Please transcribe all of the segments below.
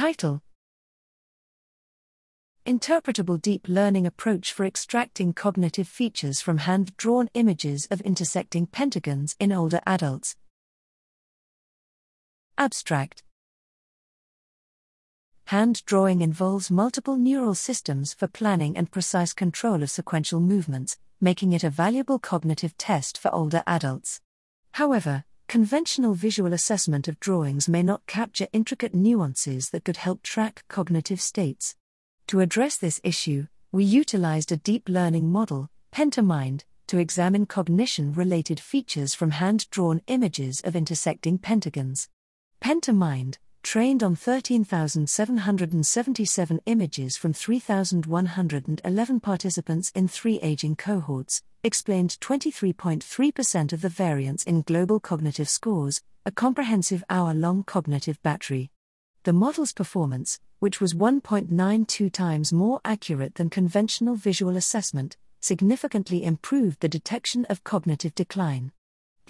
Title Interpretable Deep Learning Approach for Extracting Cognitive Features from Hand Drawn Images of Intersecting Pentagons in Older Adults. Abstract Hand drawing involves multiple neural systems for planning and precise control of sequential movements, making it a valuable cognitive test for older adults. However, conventional visual assessment of drawings may not capture intricate nuances that could help track cognitive states. To address this issue, we utilized a deep learning model, PentaMind, to examine cognition related features from hand drawn images of intersecting pentagons. PentaMind, trained on 13,777 images from 3,111 participants in three aging cohorts, explained 23.3% of the variance in global cognitive scores, a comprehensive hour long cognitive battery. The model's performance, which was 1.92 times more accurate than conventional visual assessment, significantly improved the detection of cognitive decline.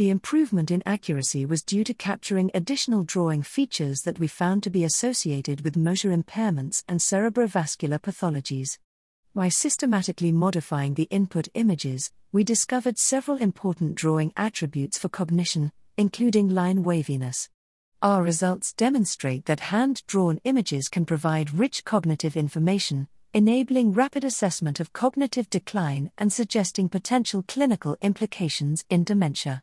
The improvement in accuracy was due to capturing additional drawing features that we found to be associated with motor impairments and cerebrovascular pathologies. By systematically modifying the input images, we discovered several important drawing attributes for cognition, including line waviness. Our results demonstrate that hand drawn images can provide rich cognitive information, enabling rapid assessment of cognitive decline and suggesting potential clinical implications in dementia.